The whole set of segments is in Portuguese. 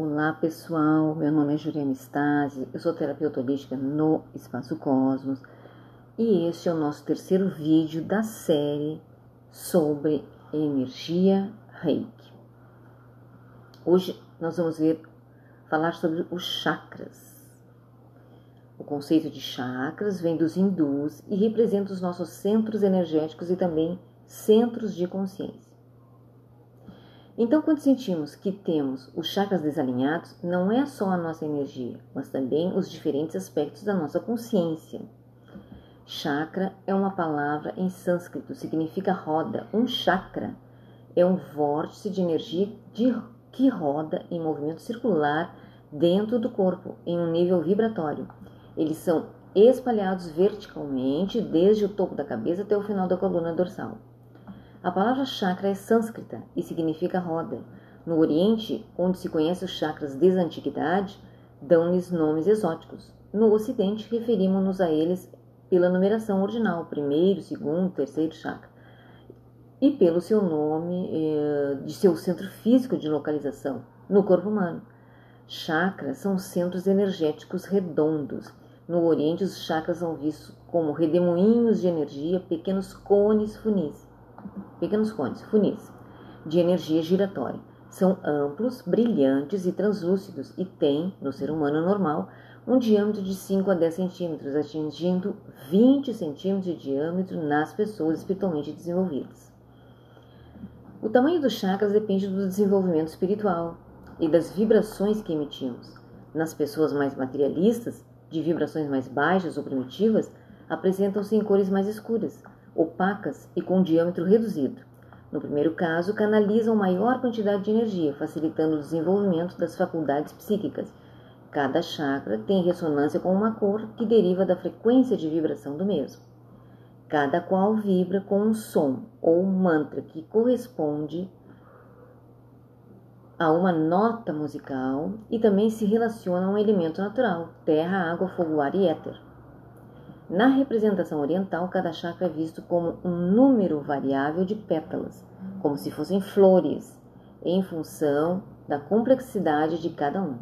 Olá pessoal, meu nome é Juliana Stasi, eu sou terapeuta holística no Espaço Cosmos e este é o nosso terceiro vídeo da série sobre energia reiki. Hoje nós vamos ver falar sobre os chakras. O conceito de chakras vem dos hindus e representa os nossos centros energéticos e também centros de consciência. Então, quando sentimos que temos os chakras desalinhados, não é só a nossa energia, mas também os diferentes aspectos da nossa consciência. Chakra é uma palavra em sânscrito, significa roda. Um chakra é um vórtice de energia de, que roda em movimento circular dentro do corpo, em um nível vibratório. Eles são espalhados verticalmente desde o topo da cabeça até o final da coluna dorsal. A palavra chakra é sânscrita e significa roda. No Oriente, onde se conhece os chakras desde a antiguidade, dão-lhes nomes exóticos. No Ocidente, referimos-nos a eles pela numeração ordinal, primeiro, segundo, terceiro chakra, e pelo seu nome eh, de seu centro físico de localização no corpo humano. Chakras são centros energéticos redondos. No Oriente, os chakras são vistos como redemoinhos de energia, pequenos cones funis pequenos cones, funis, de energia giratória. São amplos, brilhantes e translúcidos e têm, no ser humano normal, um diâmetro de 5 a 10 centímetros, atingindo 20 centímetros de diâmetro nas pessoas espiritualmente desenvolvidas. O tamanho dos chakras depende do desenvolvimento espiritual e das vibrações que emitimos. Nas pessoas mais materialistas, de vibrações mais baixas ou primitivas, apresentam-se em cores mais escuras, opacas e com diâmetro reduzido. No primeiro caso, canalizam maior quantidade de energia, facilitando o desenvolvimento das faculdades psíquicas. Cada chakra tem ressonância com uma cor que deriva da frequência de vibração do mesmo. Cada qual vibra com um som ou mantra que corresponde a uma nota musical e também se relaciona a um elemento natural: terra, água, fogo, ar e éter. Na representação oriental, cada chakra é visto como um número variável de pétalas, como se fossem flores, em função da complexidade de cada um.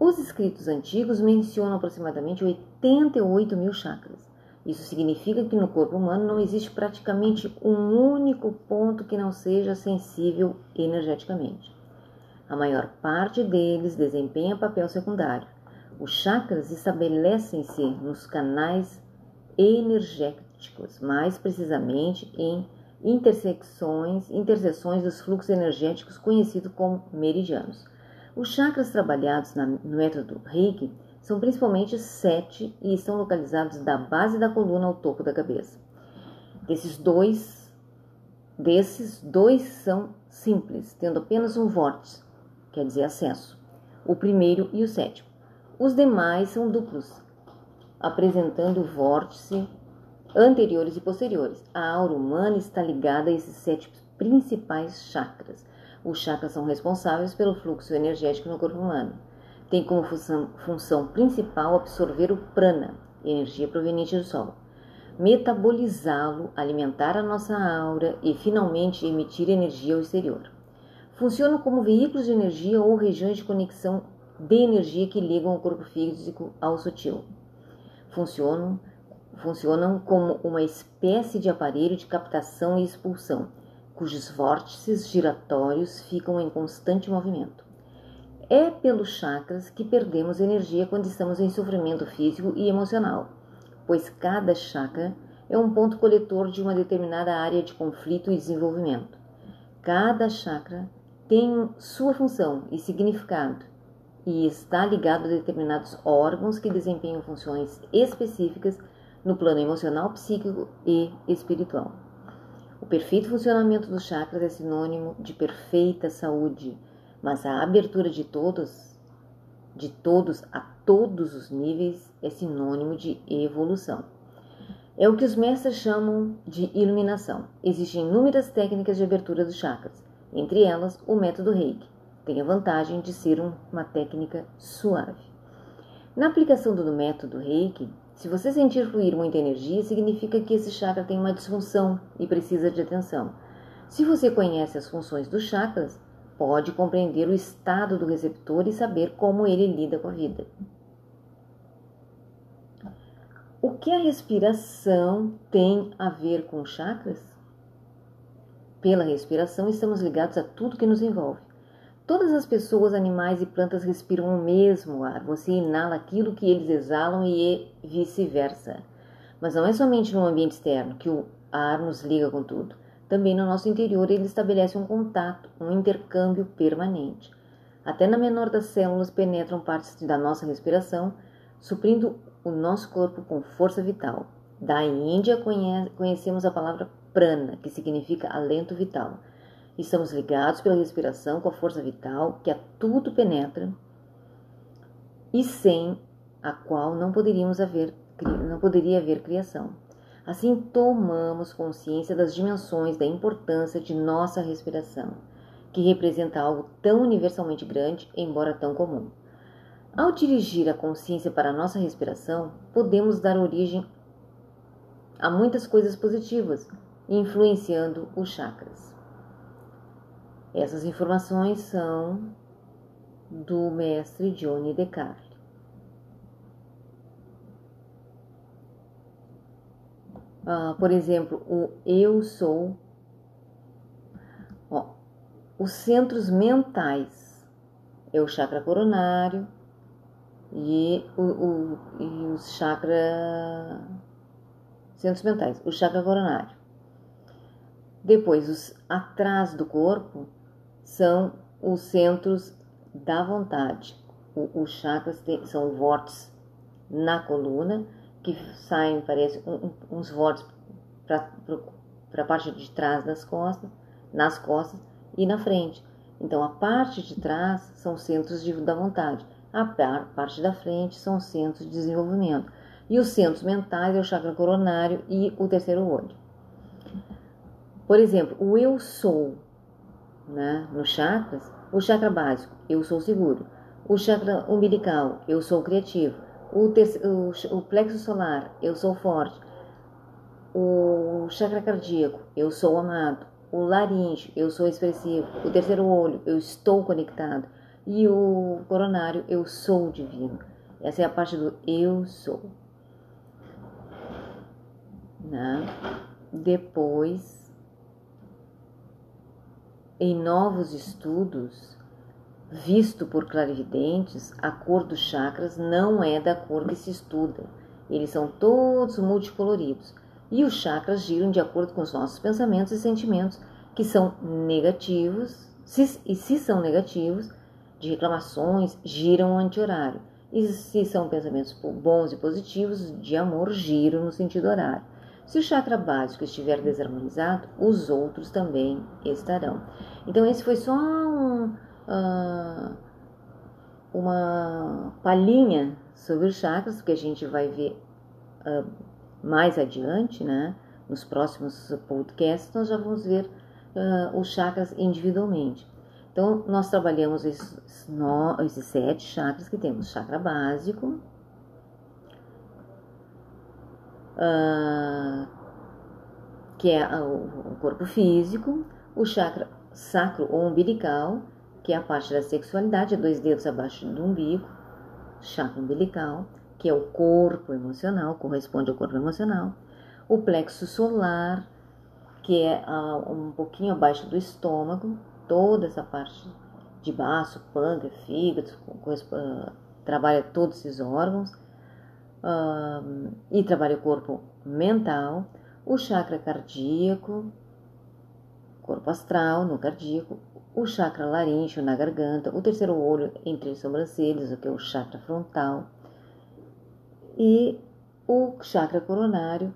Os escritos antigos mencionam aproximadamente 88 mil chakras. Isso significa que no corpo humano não existe praticamente um único ponto que não seja sensível energeticamente. A maior parte deles desempenha papel secundário. Os chakras estabelecem-se nos canais energéticos, mais precisamente em intersecções, interseções dos fluxos energéticos conhecidos como meridianos. Os chakras trabalhados na, no método Reiki são principalmente sete e estão localizados da base da coluna ao topo da cabeça. Desses dois, desses dois são simples, tendo apenas um vórtice, quer dizer acesso, o primeiro e o sétimo. Os demais são duplos, apresentando vórtice anteriores e posteriores. A aura humana está ligada a esses sete principais chakras. Os chakras são responsáveis pelo fluxo energético no corpo humano. Tem como função, função principal absorver o prana, energia proveniente do sol, metabolizá-lo, alimentar a nossa aura e finalmente emitir energia ao exterior. Funcionam como veículos de energia ou regiões de conexão de energia que ligam o corpo físico ao sutil funcionam, funcionam como uma espécie de aparelho de captação e expulsão, cujos vórtices giratórios ficam em constante movimento. É pelos chakras que perdemos energia quando estamos em sofrimento físico e emocional, pois cada chakra é um ponto coletor de uma determinada área de conflito e desenvolvimento. Cada chakra tem sua função e significado e está ligado a determinados órgãos que desempenham funções específicas no plano emocional, psíquico e espiritual. O perfeito funcionamento dos chakras é sinônimo de perfeita saúde, mas a abertura de todos, de todos a todos os níveis, é sinônimo de evolução. É o que os mestres chamam de iluminação. Existem inúmeras técnicas de abertura dos chakras, entre elas o método Reiki tem a vantagem de ser uma técnica suave. Na aplicação do método Reiki, se você sentir fluir muita energia, significa que esse chakra tem uma disfunção e precisa de atenção. Se você conhece as funções dos chakras, pode compreender o estado do receptor e saber como ele lida com a vida. O que a respiração tem a ver com chakras? Pela respiração, estamos ligados a tudo que nos envolve. Todas as pessoas, animais e plantas respiram o mesmo ar. Você inala aquilo que eles exalam e vice-versa. Mas não é somente no ambiente externo que o ar nos liga com tudo. Também no nosso interior ele estabelece um contato, um intercâmbio permanente. Até na menor das células penetram partes da nossa respiração, suprindo o nosso corpo com força vital. Da Índia conhecemos a palavra prana, que significa alento vital. Estamos ligados pela respiração com a força vital que a tudo penetra e sem a qual não poderíamos haver não poderia haver criação. Assim tomamos consciência das dimensões da importância de nossa respiração, que representa algo tão universalmente grande, embora tão comum. Ao dirigir a consciência para a nossa respiração, podemos dar origem a muitas coisas positivas, influenciando os chakras. Essas informações são do mestre Johnny Descartes. Ah, por exemplo, o eu sou. Ó, os centros mentais é o chakra coronário e, o, o, e os chakra centros mentais, o chakra coronário. Depois, os atrás do corpo são os centros da vontade. os chakras são vórtices na coluna que saem, parece, uns vórtices para a parte de trás das costas, nas costas e na frente. Então, a parte de trás são centros de, da vontade, a parte da frente são centros de desenvolvimento. E os centros mentais é o chakra coronário e o terceiro olho. Por exemplo, o eu sou né, nos chakras, o chakra básico, eu sou seguro, o chakra umbilical, eu sou criativo, o, o, o plexo solar, eu sou forte, o chakra cardíaco, eu sou amado, o laríngeo, eu sou expressivo, o terceiro olho, eu estou conectado, e o coronário, eu sou divino. Essa é a parte do eu sou. Né? Depois, em novos estudos, visto por clarividentes, a cor dos chakras não é da cor que se estuda. Eles são todos multicoloridos. E os chakras giram de acordo com os nossos pensamentos e sentimentos, que são negativos, se, e se são negativos, de reclamações, giram anti-horário. E se são pensamentos bons e positivos, de amor, giram no sentido horário. Se o chakra básico estiver desarmonizado, os outros também estarão. Então, esse foi só um, uh, uma palhinha sobre os chakras, que a gente vai ver uh, mais adiante, né? Nos próximos podcasts, nós já vamos ver uh, os chakras individualmente. Então, nós trabalhamos esses, no, esses sete chakras que temos: chakra básico, uh, que é o corpo físico, o chakra sacro ou umbilical, que é a parte da sexualidade, é dois dedos abaixo do umbigo, chakra umbilical, que é o corpo emocional, corresponde ao corpo emocional, o plexo solar, que é uh, um pouquinho abaixo do estômago, toda essa parte de baixo, pâncreas, fígado, uh, trabalha todos esses órgãos, uh, e trabalha o corpo mental, o chakra cardíaco, corpo astral no cardíaco, o chakra laríngeo na garganta, o terceiro olho entre as sobrancelhas, o que é o chakra frontal, e o chakra coronário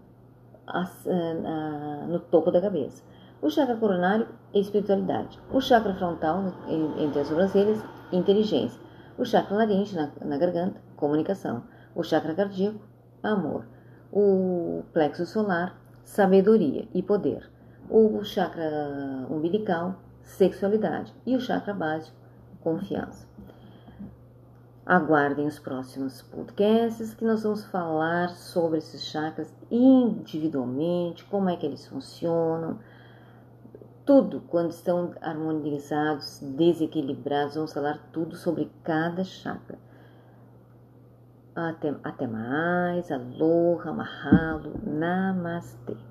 no topo da cabeça. O chakra coronário é espiritualidade. O chakra frontal, entre as sobrancelhas, inteligência. O chakra laríngeo na, na garganta, comunicação. O chakra cardíaco, amor. O plexo solar, sabedoria e poder. O chakra umbilical, sexualidade. E o chakra básico, confiança. Aguardem os próximos podcasts que nós vamos falar sobre esses chakras individualmente, como é que eles funcionam, tudo quando estão harmonizados, desequilibrados. Vamos falar tudo sobre cada chakra. Até, até mais, aloha, mahalo, namastê.